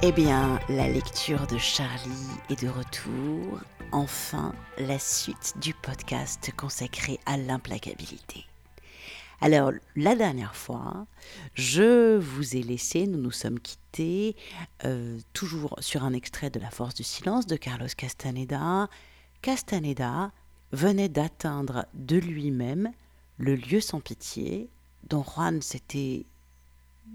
Eh bien, la lecture de Charlie est de retour. Enfin, la suite du podcast consacré à l'implacabilité. Alors, la dernière fois, je vous ai laissé, nous nous sommes quittés, euh, toujours sur un extrait de La force du silence de Carlos Castaneda. Castaneda venait d'atteindre de lui-même le lieu sans pitié dont Juan s'était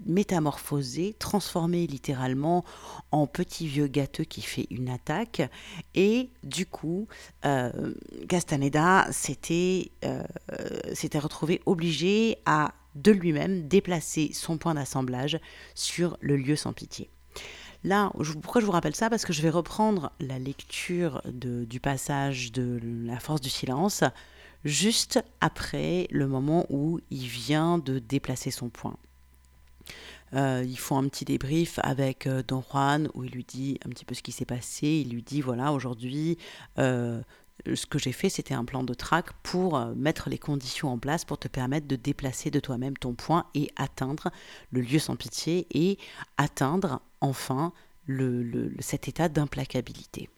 métamorphosé, transformé littéralement en petit vieux gâteux qui fait une attaque. Et du coup, euh, Castaneda s'était euh, retrouvé obligé à de lui-même déplacer son point d'assemblage sur le lieu sans pitié. Là, pourquoi je vous rappelle ça? Parce que je vais reprendre la lecture du passage de La force du silence juste après le moment où il vient de déplacer son point. Euh, ils font un petit débrief avec euh, Don Juan où il lui dit un petit peu ce qui s'est passé. Il lui dit voilà, aujourd'hui, euh, ce que j'ai fait, c'était un plan de track pour mettre les conditions en place pour te permettre de déplacer de toi-même ton point et atteindre le lieu sans pitié et atteindre enfin cet état d'implacabilité.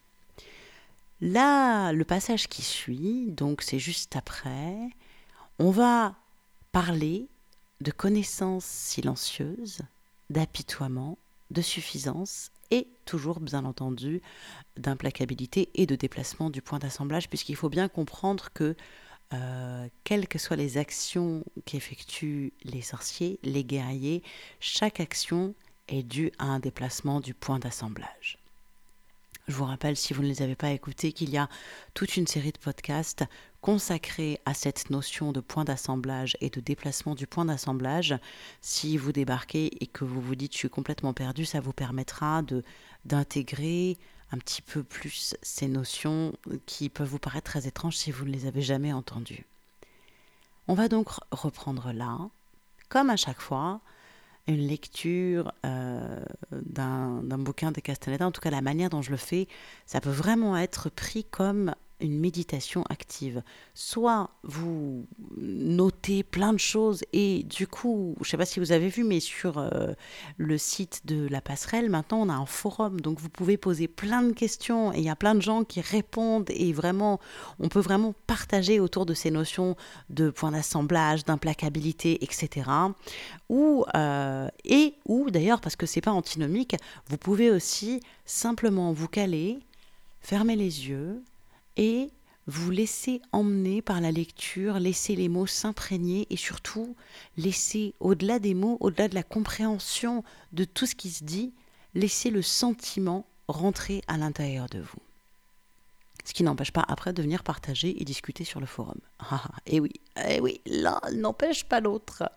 Là, le passage qui suit, donc c'est juste après, on va parler de connaissances silencieuses, d'apitoiement, de suffisance et toujours bien entendu d'implacabilité et de déplacement du point d'assemblage, puisqu'il faut bien comprendre que euh, quelles que soient les actions qu'effectuent les sorciers, les guerriers, chaque action est due à un déplacement du point d'assemblage. Je vous rappelle, si vous ne les avez pas écoutés, qu'il y a toute une série de podcasts consacrés à cette notion de point d'assemblage et de déplacement du point d'assemblage. Si vous débarquez et que vous vous dites je suis complètement perdu, ça vous permettra de d'intégrer un petit peu plus ces notions qui peuvent vous paraître très étranges si vous ne les avez jamais entendues. On va donc reprendre là, comme à chaque fois, une lecture euh, d'un bouquin de Castaneda, en tout cas la manière dont je le fais, ça peut vraiment être pris comme une méditation active. Soit vous notez plein de choses et du coup, je ne sais pas si vous avez vu, mais sur euh, le site de la passerelle, maintenant on a un forum, donc vous pouvez poser plein de questions et il y a plein de gens qui répondent et vraiment, on peut vraiment partager autour de ces notions de point d'assemblage, d'implacabilité, etc. Ou, euh, et ou d'ailleurs, parce que c'est pas antinomique, vous pouvez aussi simplement vous caler, fermer les yeux, et vous laissez emmener par la lecture, laissez les mots s'imprégner et surtout laissez au-delà des mots, au-delà de la compréhension de tout ce qui se dit, laissez le sentiment rentrer à l'intérieur de vous. Ce qui n'empêche pas après de venir partager et discuter sur le forum. Ah, ah et oui, et oui, l'un n'empêche pas l'autre.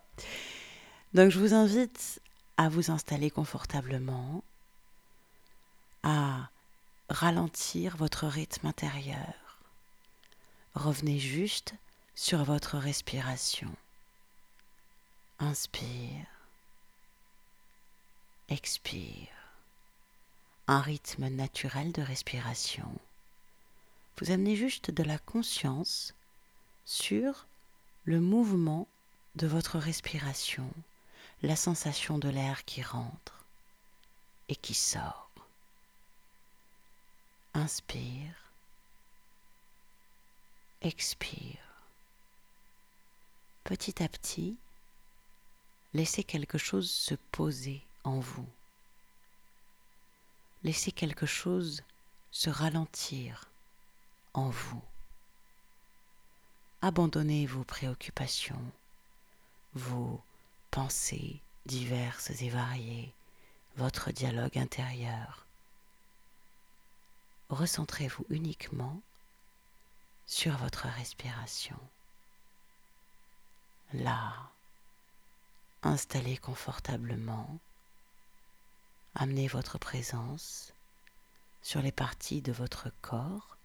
Donc je vous invite à vous installer confortablement, à ralentir votre rythme intérieur. Revenez juste sur votre respiration. Inspire. Expire. Un rythme naturel de respiration. Vous amenez juste de la conscience sur le mouvement de votre respiration, la sensation de l'air qui rentre et qui sort. Inspire. Expire. Petit à petit, laissez quelque chose se poser en vous. Laissez quelque chose se ralentir en vous. Abandonnez vos préoccupations, vos pensées diverses et variées, votre dialogue intérieur recentrez-vous uniquement sur votre respiration. Là, installez confortablement, amenez votre présence sur les parties de votre corps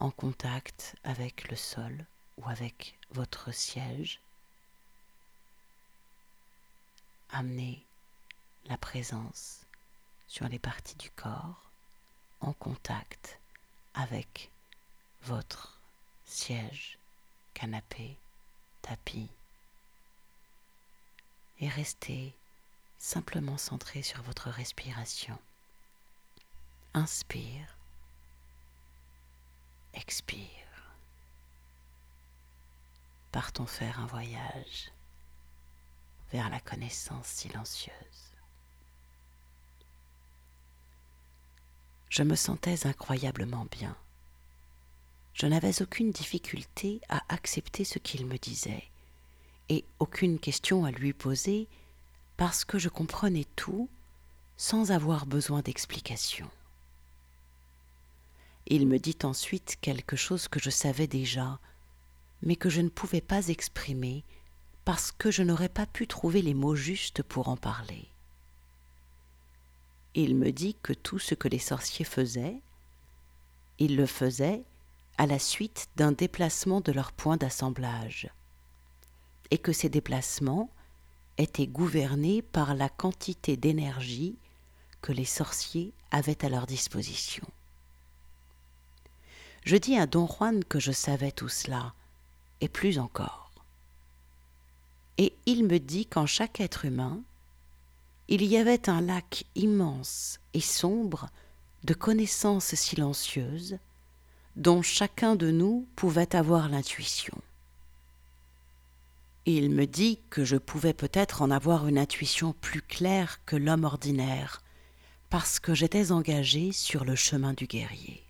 en contact avec le sol ou avec votre siège. Amenez la présence sur les parties du corps en contact avec votre siège, canapé, tapis et restez simplement centré sur votre respiration inspire, expire. Partons faire un voyage vers la connaissance silencieuse. Je me sentais incroyablement bien. Je n'avais aucune difficulté à accepter ce qu'il me disait, et aucune question à lui poser, parce que je comprenais tout sans avoir besoin d'explication. Il me dit ensuite quelque chose que je savais déjà, mais que je ne pouvais pas exprimer parce que je n'aurais pas pu trouver les mots justes pour en parler il me dit que tout ce que les sorciers faisaient, ils le faisaient à la suite d'un déplacement de leur point d'assemblage, et que ces déplacements étaient gouvernés par la quantité d'énergie que les sorciers avaient à leur disposition. Je dis à Don Juan que je savais tout cela, et plus encore. Et il me dit qu'en chaque être humain, il y avait un lac immense et sombre de connaissances silencieuses dont chacun de nous pouvait avoir l'intuition. Il me dit que je pouvais peut-être en avoir une intuition plus claire que l'homme ordinaire, parce que j'étais engagé sur le chemin du guerrier.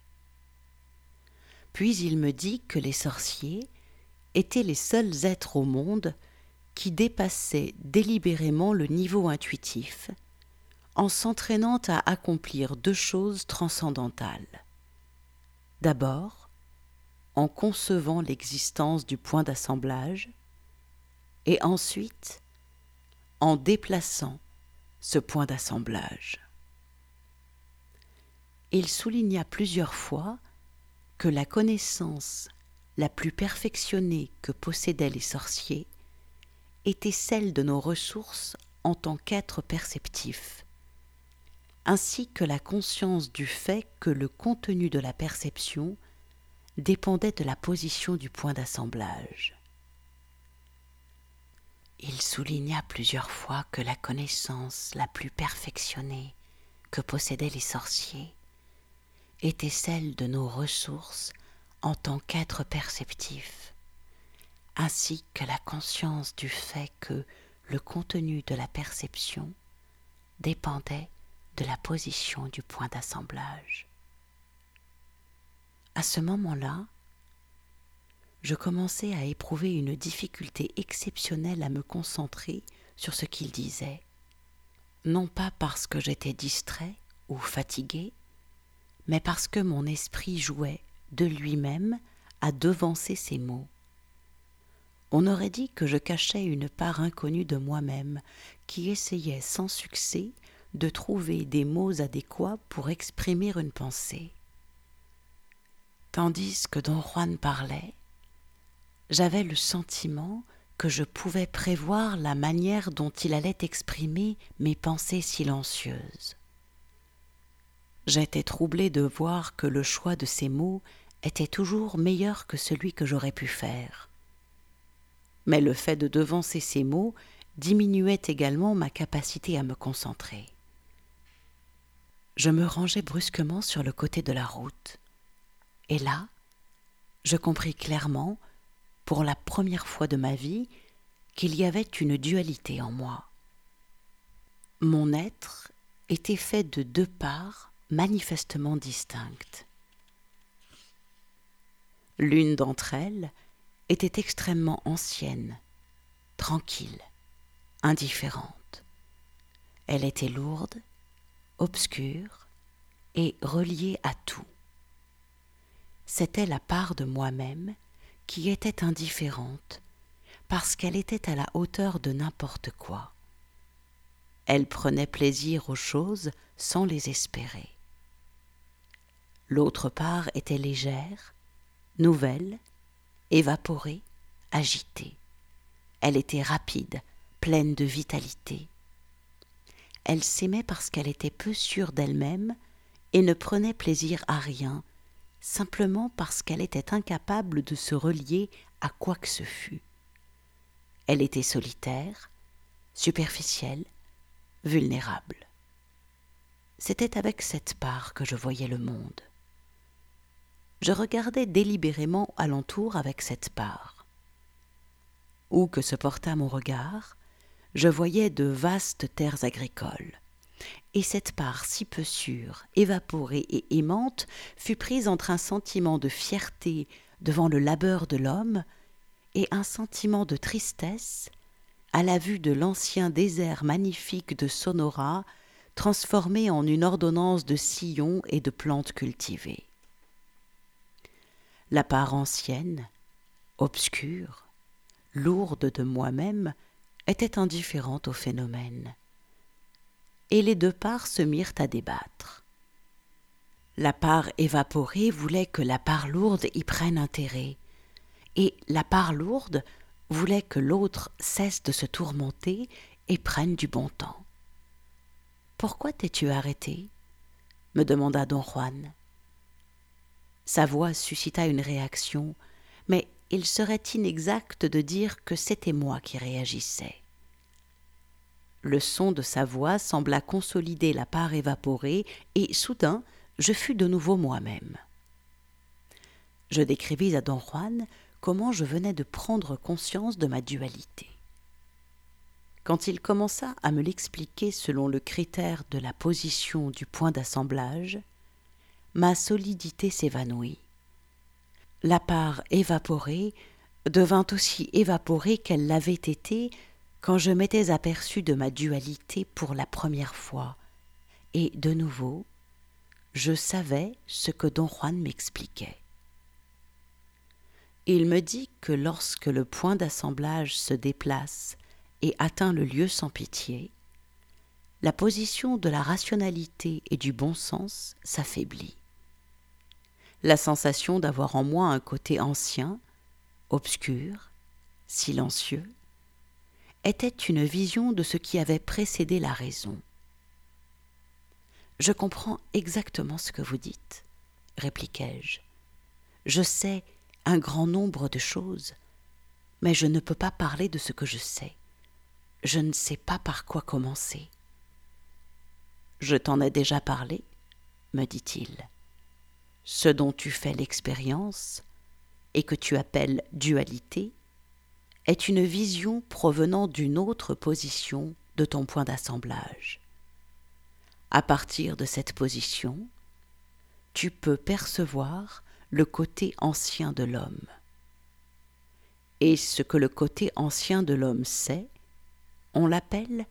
Puis il me dit que les sorciers étaient les seuls êtres au monde qui dépassait délibérément le niveau intuitif en s'entraînant à accomplir deux choses transcendantales. D'abord, en concevant l'existence du point d'assemblage, et ensuite en déplaçant ce point d'assemblage. Il souligna plusieurs fois que la connaissance la plus perfectionnée que possédaient les sorciers était celle de nos ressources en tant qu'êtres perceptifs, ainsi que la conscience du fait que le contenu de la perception dépendait de la position du point d'assemblage. Il souligna plusieurs fois que la connaissance la plus perfectionnée que possédaient les sorciers était celle de nos ressources en tant qu'êtres perceptifs, ainsi que la conscience du fait que le contenu de la perception dépendait de la position du point d'assemblage. À ce moment-là, je commençais à éprouver une difficulté exceptionnelle à me concentrer sur ce qu'il disait, non pas parce que j'étais distrait ou fatigué, mais parce que mon esprit jouait de lui-même à devancer ses mots on aurait dit que je cachais une part inconnue de moi-même, qui essayait sans succès de trouver des mots adéquats pour exprimer une pensée. Tandis que don Juan parlait, j'avais le sentiment que je pouvais prévoir la manière dont il allait exprimer mes pensées silencieuses. J'étais troublé de voir que le choix de ces mots était toujours meilleur que celui que j'aurais pu faire mais le fait de devancer ces mots diminuait également ma capacité à me concentrer. Je me rangeai brusquement sur le côté de la route, et là, je compris clairement, pour la première fois de ma vie, qu'il y avait une dualité en moi. Mon être était fait de deux parts manifestement distinctes. L'une d'entre elles était extrêmement ancienne, tranquille, indifférente. Elle était lourde, obscure et reliée à tout. C'était la part de moi-même qui était indifférente parce qu'elle était à la hauteur de n'importe quoi. Elle prenait plaisir aux choses sans les espérer. L'autre part était légère, nouvelle évaporée, agitée. Elle était rapide, pleine de vitalité. Elle s'aimait parce qu'elle était peu sûre d'elle-même et ne prenait plaisir à rien, simplement parce qu'elle était incapable de se relier à quoi que ce fût. Elle était solitaire, superficielle, vulnérable. c'était avec cette part que je voyais le monde. Je regardais délibérément alentour avec cette part. Où que se portât mon regard, je voyais de vastes terres agricoles. Et cette part si peu sûre, évaporée et aimante fut prise entre un sentiment de fierté devant le labeur de l'homme et un sentiment de tristesse à la vue de l'ancien désert magnifique de Sonora transformé en une ordonnance de sillons et de plantes cultivées. La part ancienne, obscure, lourde de moi-même, était indifférente au phénomène. Et les deux parts se mirent à débattre. La part évaporée voulait que la part lourde y prenne intérêt, et la part lourde voulait que l'autre cesse de se tourmenter et prenne du bon temps. Pourquoi t'es-tu arrêté? me demanda don Juan. Sa voix suscita une réaction, mais il serait inexact de dire que c'était moi qui réagissais. Le son de sa voix sembla consolider la part évaporée, et soudain je fus de nouveau moi-même. Je décrivis à don Juan comment je venais de prendre conscience de ma dualité. Quand il commença à me l'expliquer selon le critère de la position du point d'assemblage, ma solidité s'évanouit. La part évaporée devint aussi évaporée qu'elle l'avait été quand je m'étais aperçu de ma dualité pour la première fois, et de nouveau, je savais ce que don Juan m'expliquait. Il me dit que lorsque le point d'assemblage se déplace et atteint le lieu sans pitié, la position de la rationalité et du bon sens s'affaiblit. La sensation d'avoir en moi un côté ancien, obscur, silencieux, était une vision de ce qui avait précédé la raison. Je comprends exactement ce que vous dites, répliquai-je. Je sais un grand nombre de choses, mais je ne peux pas parler de ce que je sais. Je ne sais pas par quoi commencer. Je t'en ai déjà parlé, me dit-il. Ce dont tu fais l'expérience, et que tu appelles dualité, est une vision provenant d'une autre position de ton point d'assemblage. À partir de cette position, tu peux percevoir le côté ancien de l'homme. Et ce que le côté ancien de l'homme sait, on l'appelle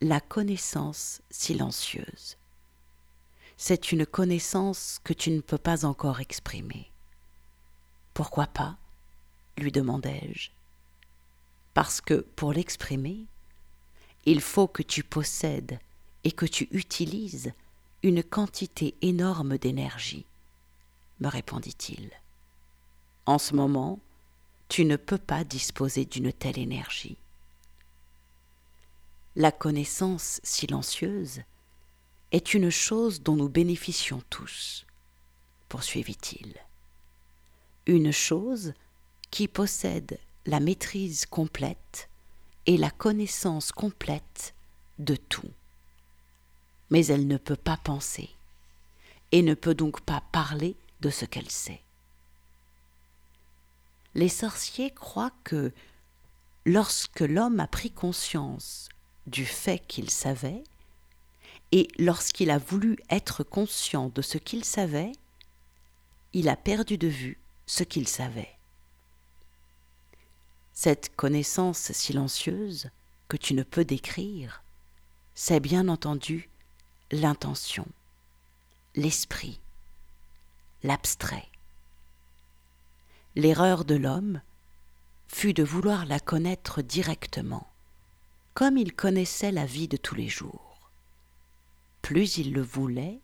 la connaissance silencieuse. C'est une connaissance que tu ne peux pas encore exprimer. Pourquoi pas lui demandai-je. Parce que pour l'exprimer, il faut que tu possèdes et que tu utilises une quantité énorme d'énergie me répondit-il. En ce moment, tu ne peux pas disposer d'une telle énergie. La connaissance silencieuse est une chose dont nous bénéficions tous, poursuivit-il. Une chose qui possède la maîtrise complète et la connaissance complète de tout. Mais elle ne peut pas penser et ne peut donc pas parler de ce qu'elle sait. Les sorciers croient que lorsque l'homme a pris conscience du fait qu'il savait, et lorsqu'il a voulu être conscient de ce qu'il savait, il a perdu de vue ce qu'il savait. Cette connaissance silencieuse que tu ne peux décrire, c'est bien entendu l'intention, l'esprit, l'abstrait. L'erreur de l'homme fut de vouloir la connaître directement, comme il connaissait la vie de tous les jours. Plus il le voulait,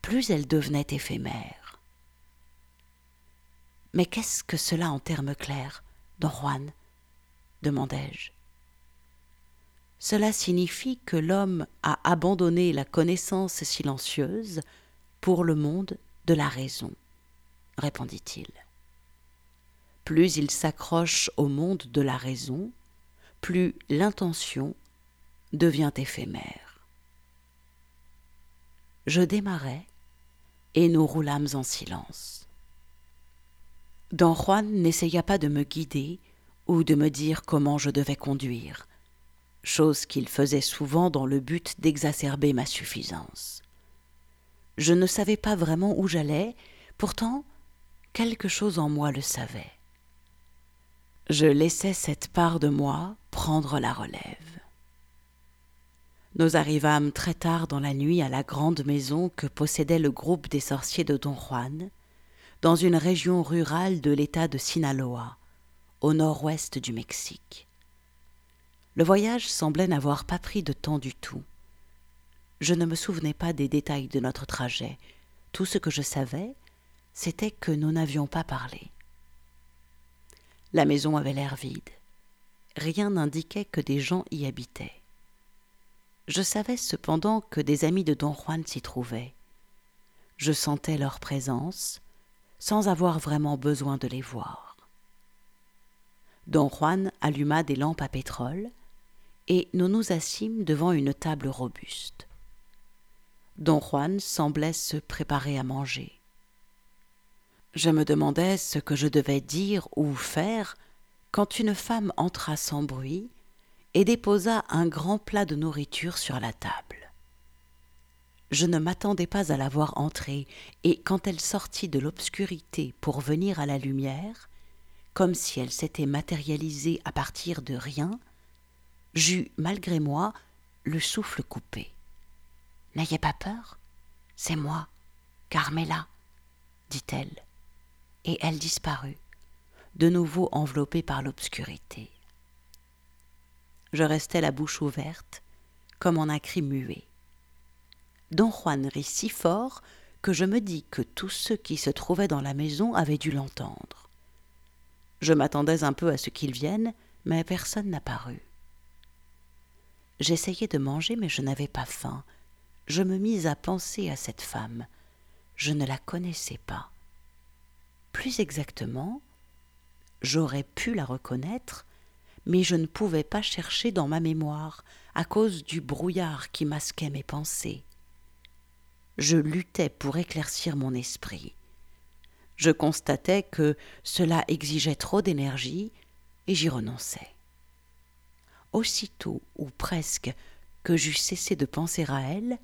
plus elle devenait éphémère. Mais qu'est-ce que cela en termes clairs, don Juan? demandai-je. Cela signifie que l'homme a abandonné la connaissance silencieuse pour le monde de la raison, répondit-il. Plus il s'accroche au monde de la raison, plus l'intention devient éphémère. Je démarrai et nous roulâmes en silence. Don Juan n'essaya pas de me guider ou de me dire comment je devais conduire, chose qu'il faisait souvent dans le but d'exacerber ma suffisance. Je ne savais pas vraiment où j'allais, pourtant quelque chose en moi le savait. Je laissais cette part de moi prendre la relève. Nous arrivâmes très tard dans la nuit à la grande maison que possédait le groupe des sorciers de Don Juan, dans une région rurale de l'État de Sinaloa, au nord-ouest du Mexique. Le voyage semblait n'avoir pas pris de temps du tout. Je ne me souvenais pas des détails de notre trajet. Tout ce que je savais, c'était que nous n'avions pas parlé. La maison avait l'air vide. Rien n'indiquait que des gens y habitaient. Je savais cependant que des amis de Don Juan s'y trouvaient. Je sentais leur présence, sans avoir vraiment besoin de les voir. Don Juan alluma des lampes à pétrole, et nous nous assîmes devant une table robuste. Don Juan semblait se préparer à manger. Je me demandais ce que je devais dire ou faire quand une femme entra sans bruit et déposa un grand plat de nourriture sur la table. Je ne m'attendais pas à la voir entrer, et quand elle sortit de l'obscurité pour venir à la lumière, comme si elle s'était matérialisée à partir de rien, j'eus, malgré moi, le souffle coupé. N'ayez pas peur, c'est moi, Carmela, dit-elle, et elle disparut, de nouveau enveloppée par l'obscurité. Je restais la bouche ouverte, comme en un cri muet. Don Juan rit si fort que je me dis que tous ceux qui se trouvaient dans la maison avaient dû l'entendre. Je m'attendais un peu à ce qu'ils viennent, mais personne n'apparut. J'essayais de manger, mais je n'avais pas faim. Je me mis à penser à cette femme. Je ne la connaissais pas. Plus exactement, j'aurais pu la reconnaître mais je ne pouvais pas chercher dans ma mémoire à cause du brouillard qui masquait mes pensées. Je luttais pour éclaircir mon esprit. Je constatais que cela exigeait trop d'énergie et j'y renonçais. Aussitôt, ou presque, que j'eus cessé de penser à elle,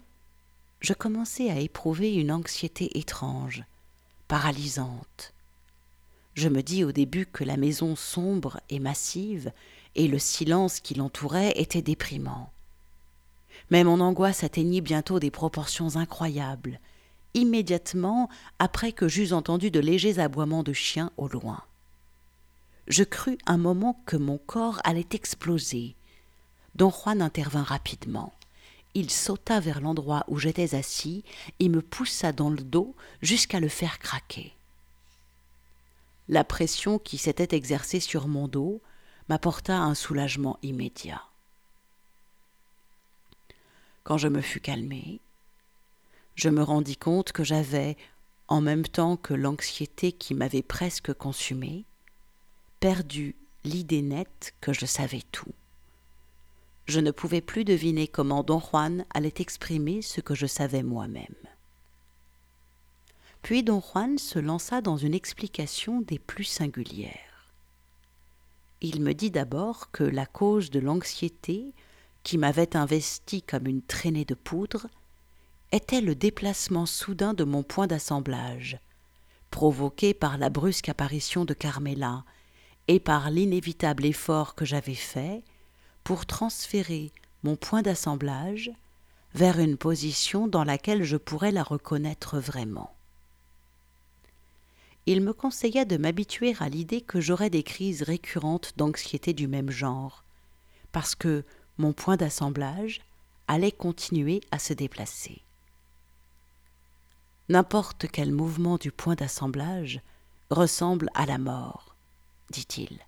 je commençai à éprouver une anxiété étrange, paralysante. Je me dis au début que la maison sombre et massive et le silence qui l'entourait étaient déprimants. Mais mon angoisse atteignit bientôt des proportions incroyables, immédiatement après que j'eus entendu de légers aboiements de chiens au loin. Je crus un moment que mon corps allait exploser. Don Juan intervint rapidement. Il sauta vers l'endroit où j'étais assis et me poussa dans le dos jusqu'à le faire craquer. La pression qui s'était exercée sur mon dos m'apporta un soulagement immédiat. Quand je me fus calmé, je me rendis compte que j'avais, en même temps que l'anxiété qui m'avait presque consumé, perdu l'idée nette que je savais tout. Je ne pouvais plus deviner comment Don Juan allait exprimer ce que je savais moi-même. Puis don Juan se lança dans une explication des plus singulières. Il me dit d'abord que la cause de l'anxiété qui m'avait investi comme une traînée de poudre était le déplacement soudain de mon point d'assemblage, provoqué par la brusque apparition de Carmela et par l'inévitable effort que j'avais fait pour transférer mon point d'assemblage vers une position dans laquelle je pourrais la reconnaître vraiment il me conseilla de m'habituer à l'idée que j'aurais des crises récurrentes d'anxiété du même genre, parce que mon point d'assemblage allait continuer à se déplacer. N'importe quel mouvement du point d'assemblage ressemble à la mort, dit-il.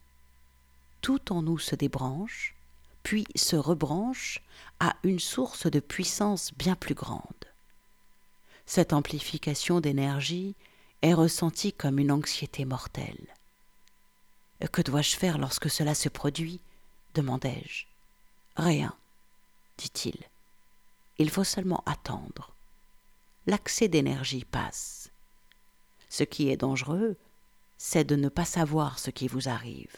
Tout en nous se débranche, puis se rebranche à une source de puissance bien plus grande. Cette amplification d'énergie est ressenti comme une anxiété mortelle. Que dois-je faire lorsque cela se produit? demandai-je. Rien, dit-il. Il faut seulement attendre. l'accès d'énergie passe. Ce qui est dangereux, c'est de ne pas savoir ce qui vous arrive.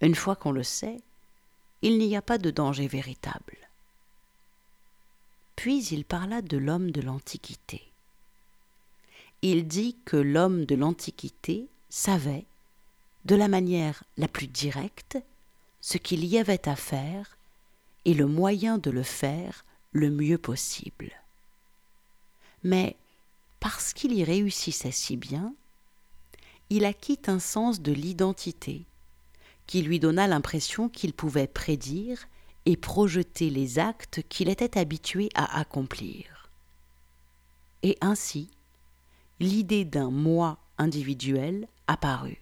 Une fois qu'on le sait, il n'y a pas de danger véritable. Puis il parla de l'homme de l'Antiquité. Il dit que l'homme de l'Antiquité savait, de la manière la plus directe, ce qu'il y avait à faire et le moyen de le faire le mieux possible. Mais parce qu'il y réussissait si bien, il acquit un sens de l'identité qui lui donna l'impression qu'il pouvait prédire et projeter les actes qu'il était habitué à accomplir. Et ainsi, l'idée d'un moi individuel apparut.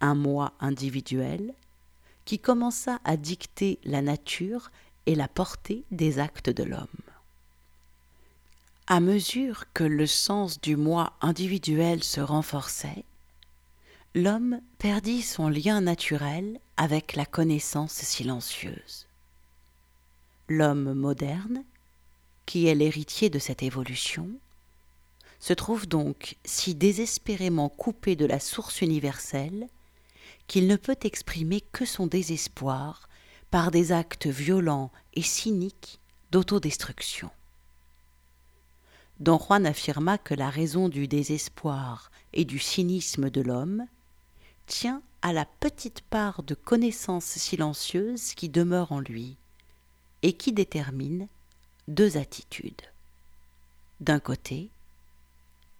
Un moi individuel qui commença à dicter la nature et la portée des actes de l'homme. À mesure que le sens du moi individuel se renforçait, l'homme perdit son lien naturel avec la connaissance silencieuse. L'homme moderne, qui est l'héritier de cette évolution, se trouve donc si désespérément coupé de la source universelle qu'il ne peut exprimer que son désespoir par des actes violents et cyniques d'autodestruction. Don Juan affirma que la raison du désespoir et du cynisme de l'homme tient à la petite part de connaissance silencieuse qui demeure en lui et qui détermine deux attitudes. D'un côté,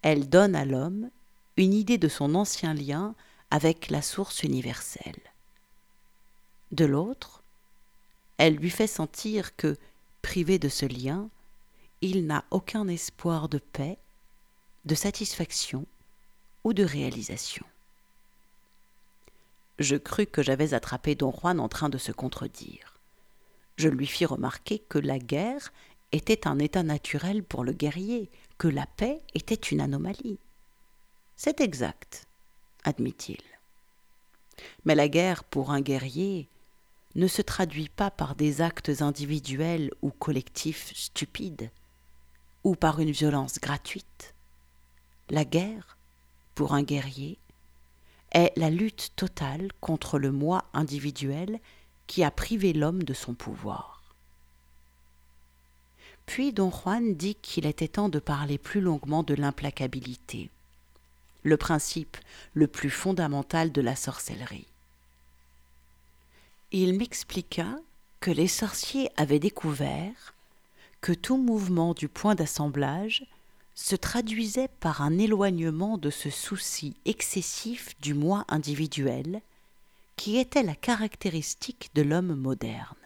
elle donne à l'homme une idée de son ancien lien avec la source universelle. De l'autre, elle lui fait sentir que, privé de ce lien, il n'a aucun espoir de paix, de satisfaction ou de réalisation je crus que j'avais attrapé don Juan en train de se contredire. Je lui fis remarquer que la guerre était un état naturel pour le guerrier, que la paix était une anomalie. C'est exact, admit-il. Mais la guerre pour un guerrier ne se traduit pas par des actes individuels ou collectifs stupides, ou par une violence gratuite. La guerre, pour un guerrier, est la lutte totale contre le moi individuel qui a privé l'homme de son pouvoir. Puis don Juan dit qu'il était temps de parler plus longuement de l'implacabilité, le principe le plus fondamental de la sorcellerie. Il m'expliqua que les sorciers avaient découvert que tout mouvement du point d'assemblage se traduisait par un éloignement de ce souci excessif du moi individuel qui était la caractéristique de l'homme moderne.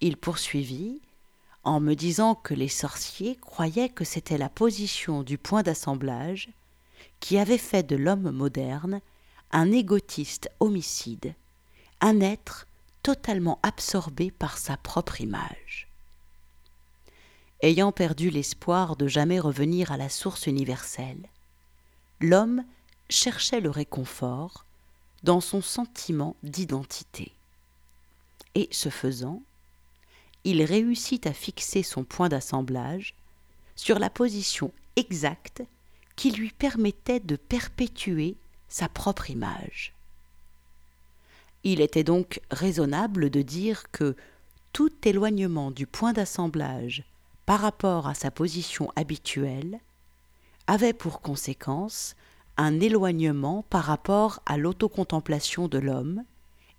Il poursuivit en me disant que les sorciers croyaient que c'était la position du point d'assemblage qui avait fait de l'homme moderne un égotiste homicide, un être totalement absorbé par sa propre image ayant perdu l'espoir de jamais revenir à la source universelle, l'homme cherchait le réconfort dans son sentiment d'identité. Et ce faisant, il réussit à fixer son point d'assemblage sur la position exacte qui lui permettait de perpétuer sa propre image. Il était donc raisonnable de dire que tout éloignement du point d'assemblage par rapport à sa position habituelle avait pour conséquence un éloignement par rapport à l'autocontemplation de l'homme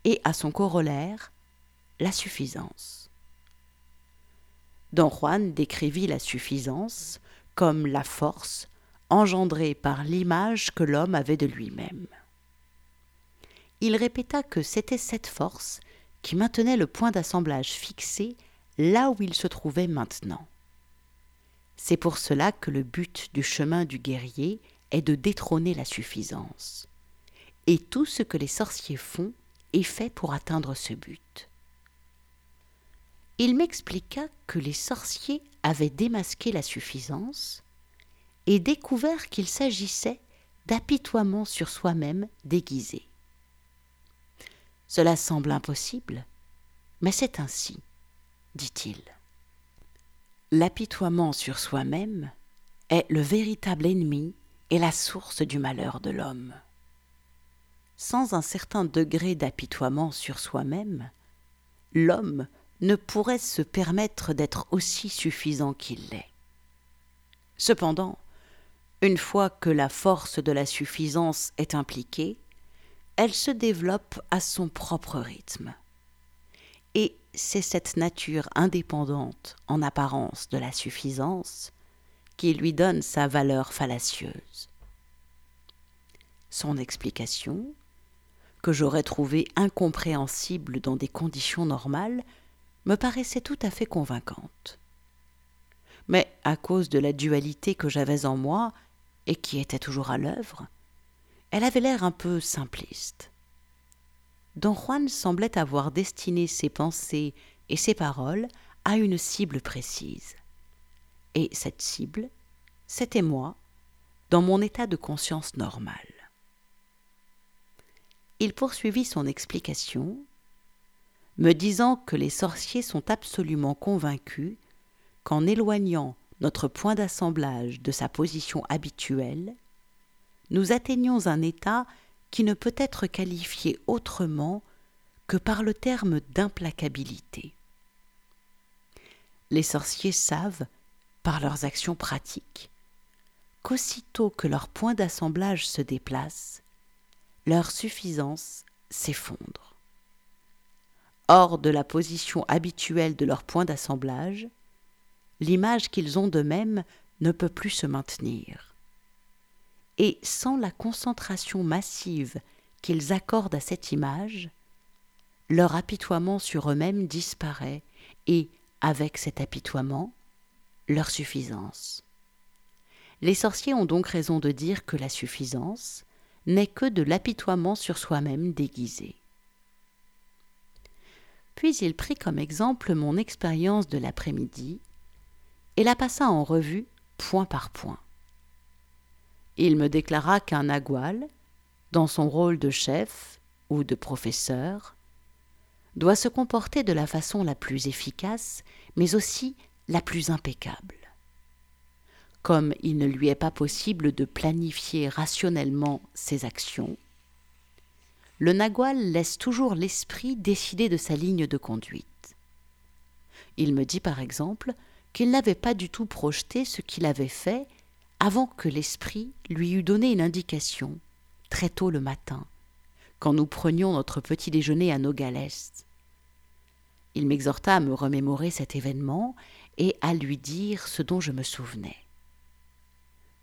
et à son corollaire, la suffisance. Don Juan décrivit la suffisance comme la force engendrée par l'image que l'homme avait de lui-même. Il répéta que c'était cette force qui maintenait le point d'assemblage fixé là où il se trouvait maintenant. C'est pour cela que le but du chemin du guerrier est de détrôner la suffisance. Et tout ce que les sorciers font est fait pour atteindre ce but. Il m'expliqua que les sorciers avaient démasqué la suffisance et découvert qu'il s'agissait d'apitoiement sur soi-même déguisé. Cela semble impossible, mais c'est ainsi, dit-il. l'apitoiement sur soi-même est le véritable ennemi et la source du malheur de l'homme. Sans un certain degré d'apitoiement sur soi-même, l'homme ne pourrait se permettre d'être aussi suffisant qu'il l'est. Cependant, une fois que la force de la suffisance est impliquée, elle se développe à son propre rythme. Et c'est cette nature indépendante en apparence de la suffisance qui lui donne sa valeur fallacieuse. Son explication, que j'aurais trouvée incompréhensible dans des conditions normales, me paraissait tout à fait convaincante. Mais à cause de la dualité que j'avais en moi et qui était toujours à l'œuvre, elle avait l'air un peu simpliste. Don Juan semblait avoir destiné ses pensées et ses paroles à une cible précise. Et cette cible, c'était moi, dans mon état de conscience normal. Il poursuivit son explication, me disant que les sorciers sont absolument convaincus qu'en éloignant notre point d'assemblage de sa position habituelle, nous atteignons un état qui ne peut être qualifié autrement que par le terme d'implacabilité. Les sorciers savent, par leurs actions pratiques, qu'aussitôt que leur point d'assemblage se déplace, leur suffisance s'effondre. Hors de la position habituelle de leur point d'assemblage, l'image qu'ils ont d'eux-mêmes ne peut plus se maintenir. Et sans la concentration massive qu'ils accordent à cette image, leur apitoiement sur eux-mêmes disparaît et, avec cet apitoiement, leur suffisance. Les sorciers ont donc raison de dire que la suffisance n'est que de l'apitoiement sur soi-même déguisé. Puis il prit comme exemple mon expérience de l'après-midi et la passa en revue point par point. Il me déclara qu'un nagual, dans son rôle de chef ou de professeur, doit se comporter de la façon la plus efficace, mais aussi la plus impeccable. Comme il ne lui est pas possible de planifier rationnellement ses actions, le nagual laisse toujours l'esprit décider de sa ligne de conduite. Il me dit par exemple qu'il n'avait pas du tout projeté ce qu'il avait fait avant que l'esprit lui eût donné une indication, très tôt le matin, quand nous prenions notre petit déjeuner à Nogales. Il m'exhorta à me remémorer cet événement et à lui dire ce dont je me souvenais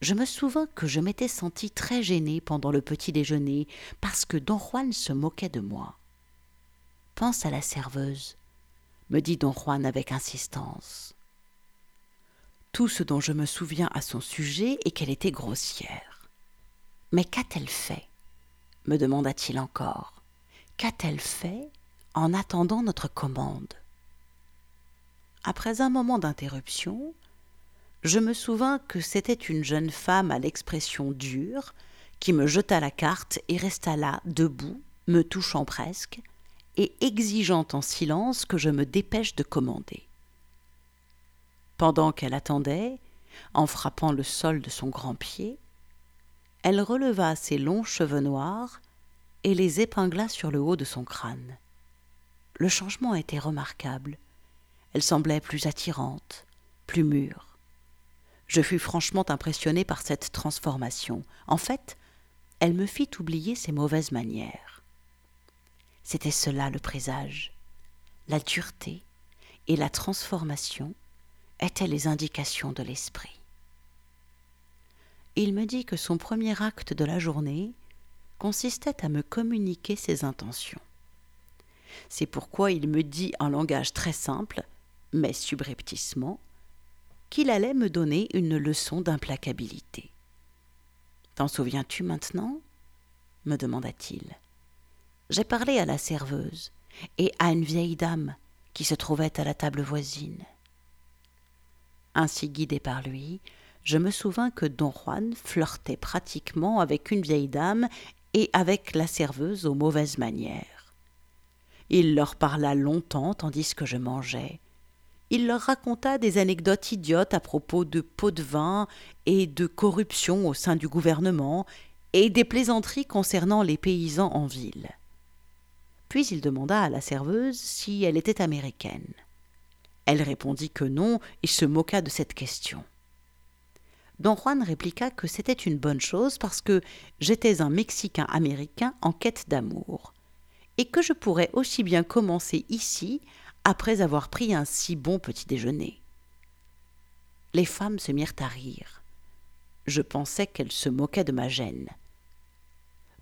je me souvins que je m'étais senti très gêné pendant le petit déjeuner parce que don Juan se moquait de moi. Pense à la serveuse, me dit don Juan avec insistance. Tout ce dont je me souviens à son sujet est qu'elle était grossière. Mais qu'a-t-elle fait me demanda-t-il encore. Qu'a-t-elle fait en attendant notre commande? Après un moment d'interruption, je me souvins que c'était une jeune femme à l'expression dure qui me jeta la carte et resta là, debout, me touchant presque, et exigeant en silence que je me dépêche de commander. Pendant qu'elle attendait, en frappant le sol de son grand pied, elle releva ses longs cheveux noirs et les épingla sur le haut de son crâne. Le changement était remarquable. Elle semblait plus attirante, plus mûre. Je fus franchement impressionné par cette transformation. En fait, elle me fit oublier ses mauvaises manières. C'était cela le présage. La dureté et la transformation étaient les indications de l'esprit. Il me dit que son premier acte de la journée consistait à me communiquer ses intentions. C'est pourquoi il me dit en langage très simple, mais subrepticement, qu'il allait me donner une leçon d'implacabilité. T'en souviens-tu maintenant? me demanda-t-il. J'ai parlé à la serveuse et à une vieille dame qui se trouvait à la table voisine. Ainsi guidé par lui, je me souvins que don Juan flirtait pratiquement avec une vieille dame et avec la serveuse aux mauvaises manières. Il leur parla longtemps tandis que je mangeais, il leur raconta des anecdotes idiotes à propos de pots de vin et de corruption au sein du gouvernement et des plaisanteries concernant les paysans en ville. Puis il demanda à la serveuse si elle était américaine. Elle répondit que non et se moqua de cette question. Don Juan répliqua que c'était une bonne chose parce que j'étais un Mexicain américain en quête d'amour, et que je pourrais aussi bien commencer ici après avoir pris un si bon petit déjeuner. Les femmes se mirent à rire. Je pensais qu'elles se moquaient de ma gêne.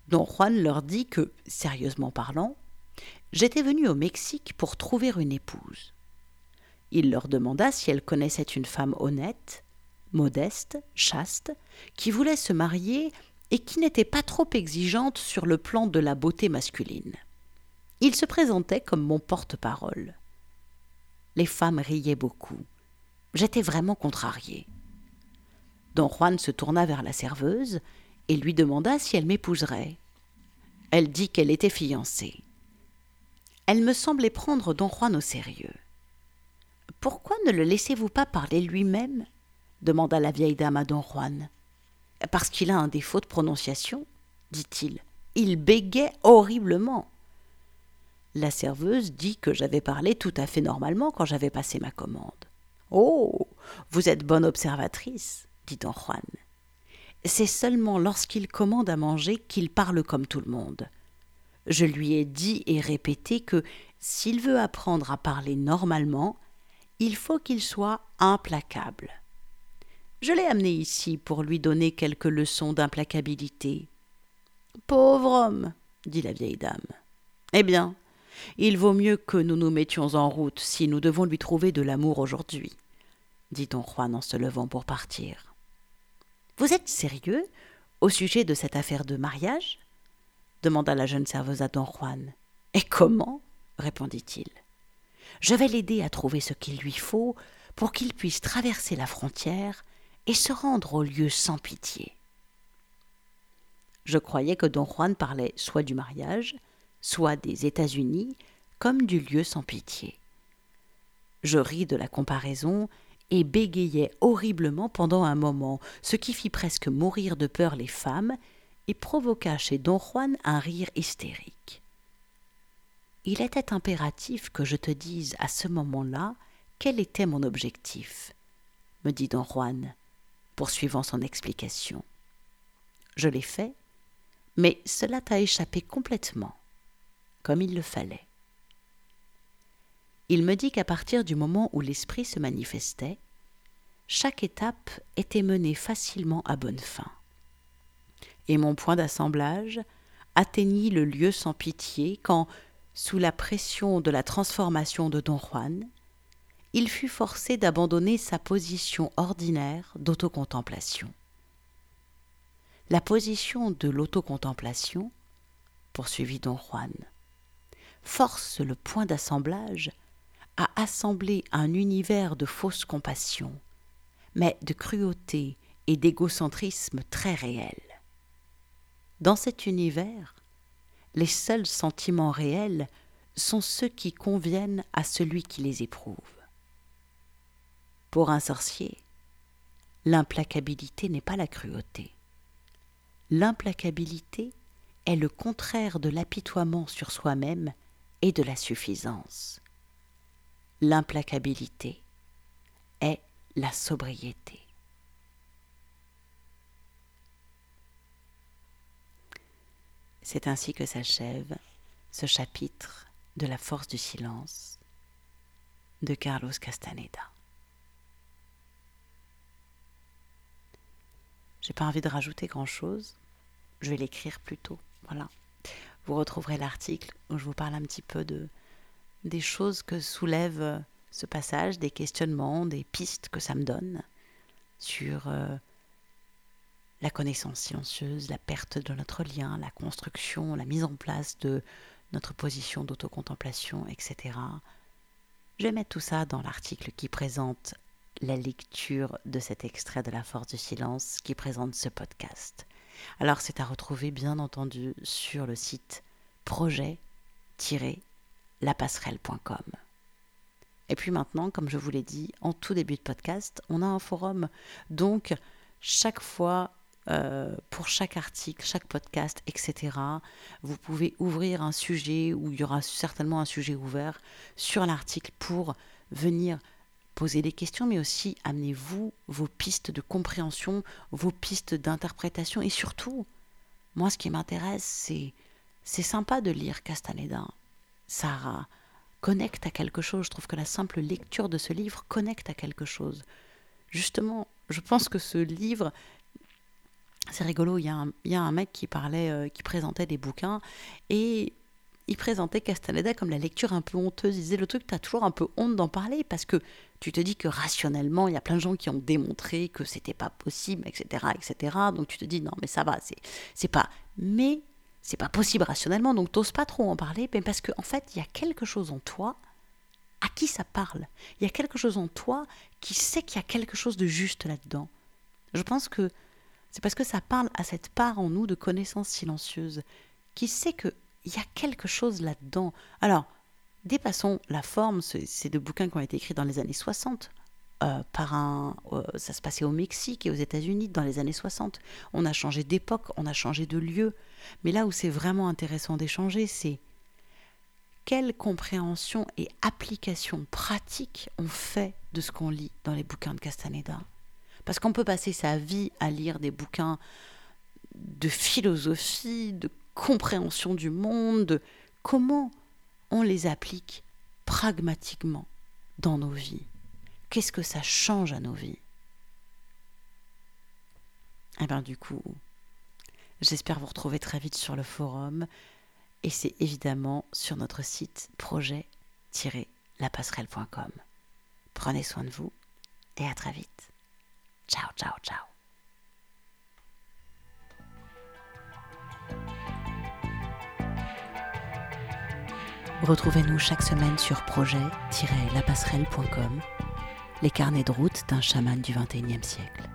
Don Juan leur dit que, sérieusement parlant, j'étais venu au Mexique pour trouver une épouse. Il leur demanda si elles connaissaient une femme honnête, modeste, chaste, qui voulait se marier et qui n'était pas trop exigeante sur le plan de la beauté masculine. Il se présentait comme mon porte-parole les femmes riaient beaucoup. J'étais vraiment contrarié. Don Juan se tourna vers la serveuse et lui demanda si elle m'épouserait. Elle dit qu'elle était fiancée. Elle me semblait prendre Don Juan au sérieux. Pourquoi ne le laissez-vous pas parler lui-même? demanda la vieille dame à Don Juan. Parce qu'il a un défaut de prononciation, dit-il. Il bégait horriblement. La serveuse dit que j'avais parlé tout à fait normalement quand j'avais passé ma commande. Oh. Vous êtes bonne observatrice, dit don Juan. C'est seulement lorsqu'il commande à manger qu'il parle comme tout le monde. Je lui ai dit et répété que s'il veut apprendre à parler normalement, il faut qu'il soit implacable. Je l'ai amené ici pour lui donner quelques leçons d'implacabilité. Pauvre homme, dit la vieille dame. Eh bien, il vaut mieux que nous nous mettions en route si nous devons lui trouver de l'amour aujourd'hui, dit don Juan en se levant pour partir. Vous êtes sérieux au sujet de cette affaire de mariage? demanda la jeune serveuse à don Juan. Et comment? répondit-il. Je vais l'aider à trouver ce qu'il lui faut pour qu'il puisse traverser la frontière et se rendre au lieu sans pitié. Je croyais que don Juan parlait soit du mariage, soit des États-Unis, comme du lieu sans pitié. Je ris de la comparaison et bégayai horriblement pendant un moment, ce qui fit presque mourir de peur les femmes et provoqua chez don Juan un rire hystérique. Il était impératif que je te dise à ce moment-là quel était mon objectif, me dit don Juan, poursuivant son explication. Je l'ai fait, mais cela t'a échappé complètement comme il le fallait. Il me dit qu'à partir du moment où l'esprit se manifestait, chaque étape était menée facilement à bonne fin. Et mon point d'assemblage atteignit le lieu sans pitié quand, sous la pression de la transformation de Don Juan, il fut forcé d'abandonner sa position ordinaire d'autocontemplation. La position de l'autocontemplation, poursuivit Don Juan, force le point d'assemblage à assembler un univers de fausse compassion, mais de cruauté et d'égocentrisme très réel. Dans cet univers, les seuls sentiments réels sont ceux qui conviennent à celui qui les éprouve. Pour un sorcier, l'implacabilité n'est pas la cruauté. L'implacabilité est le contraire de l'apitoiement sur soi-même et de la suffisance. L'implacabilité est la sobriété. C'est ainsi que s'achève ce chapitre de la force du silence de Carlos Castaneda. J'ai pas envie de rajouter grand chose. Je vais l'écrire plus tôt. Voilà. Vous retrouverez l'article où je vous parle un petit peu de, des choses que soulève euh, ce passage, des questionnements, des pistes que ça me donne sur euh, la connaissance silencieuse, la perte de notre lien, la construction, la mise en place de notre position d'autocontemplation, etc. Je vais mettre tout ça dans l'article qui présente la lecture de cet extrait de La Force du Silence qui présente ce podcast. Alors c'est à retrouver bien entendu sur le site projet-lapasserelle.com. Et puis maintenant, comme je vous l'ai dit en tout début de podcast, on a un forum. Donc, chaque fois, euh, pour chaque article, chaque podcast, etc., vous pouvez ouvrir un sujet où il y aura certainement un sujet ouvert sur l'article pour venir poser des questions, mais aussi amenez-vous vos pistes de compréhension, vos pistes d'interprétation et surtout, moi ce qui m'intéresse, c'est c'est sympa de lire Castaneda. Ça connecte à quelque chose. Je trouve que la simple lecture de ce livre connecte à quelque chose. Justement, je pense que ce livre, c'est rigolo. Il y, a un, y, a un, mec qui parlait, euh, qui présentait des bouquins et il présentait Castaneda comme la lecture un peu honteuse. Il disait le truc, tu as toujours un peu honte d'en parler parce que tu te dis que rationnellement, il y a plein de gens qui ont démontré que c'était pas possible, etc., etc. Donc tu te dis non, mais ça va, c'est, c'est pas. Mais c'est pas possible rationnellement, donc t'oses pas trop en parler, mais parce qu'en en fait, il y a quelque chose en toi à qui ça parle. Il y a quelque chose en toi qui sait qu'il y a quelque chose de juste là-dedans. Je pense que c'est parce que ça parle à cette part en nous de connaissance silencieuse qui sait que il y a quelque chose là-dedans. Alors, dépassons la forme, c'est de bouquins qui ont été écrits dans les années 60. Euh, par un, euh, ça se passait au Mexique et aux États-Unis dans les années 60. On a changé d'époque, on a changé de lieu. Mais là où c'est vraiment intéressant d'échanger, c'est quelle compréhension et application pratique on fait de ce qu'on lit dans les bouquins de Castaneda. Parce qu'on peut passer sa vie à lire des bouquins de philosophie, de compréhension du monde, comment on les applique pragmatiquement dans nos vies. Qu'est-ce que ça change à nos vies? Eh bien du coup, j'espère vous retrouver très vite sur le forum et c'est évidemment sur notre site projet-lapasserelle.com. Prenez soin de vous et à très vite. Ciao, ciao, ciao. Retrouvez-nous chaque semaine sur projet-lapasserelle.com, les carnets de route d'un chaman du XXIe siècle.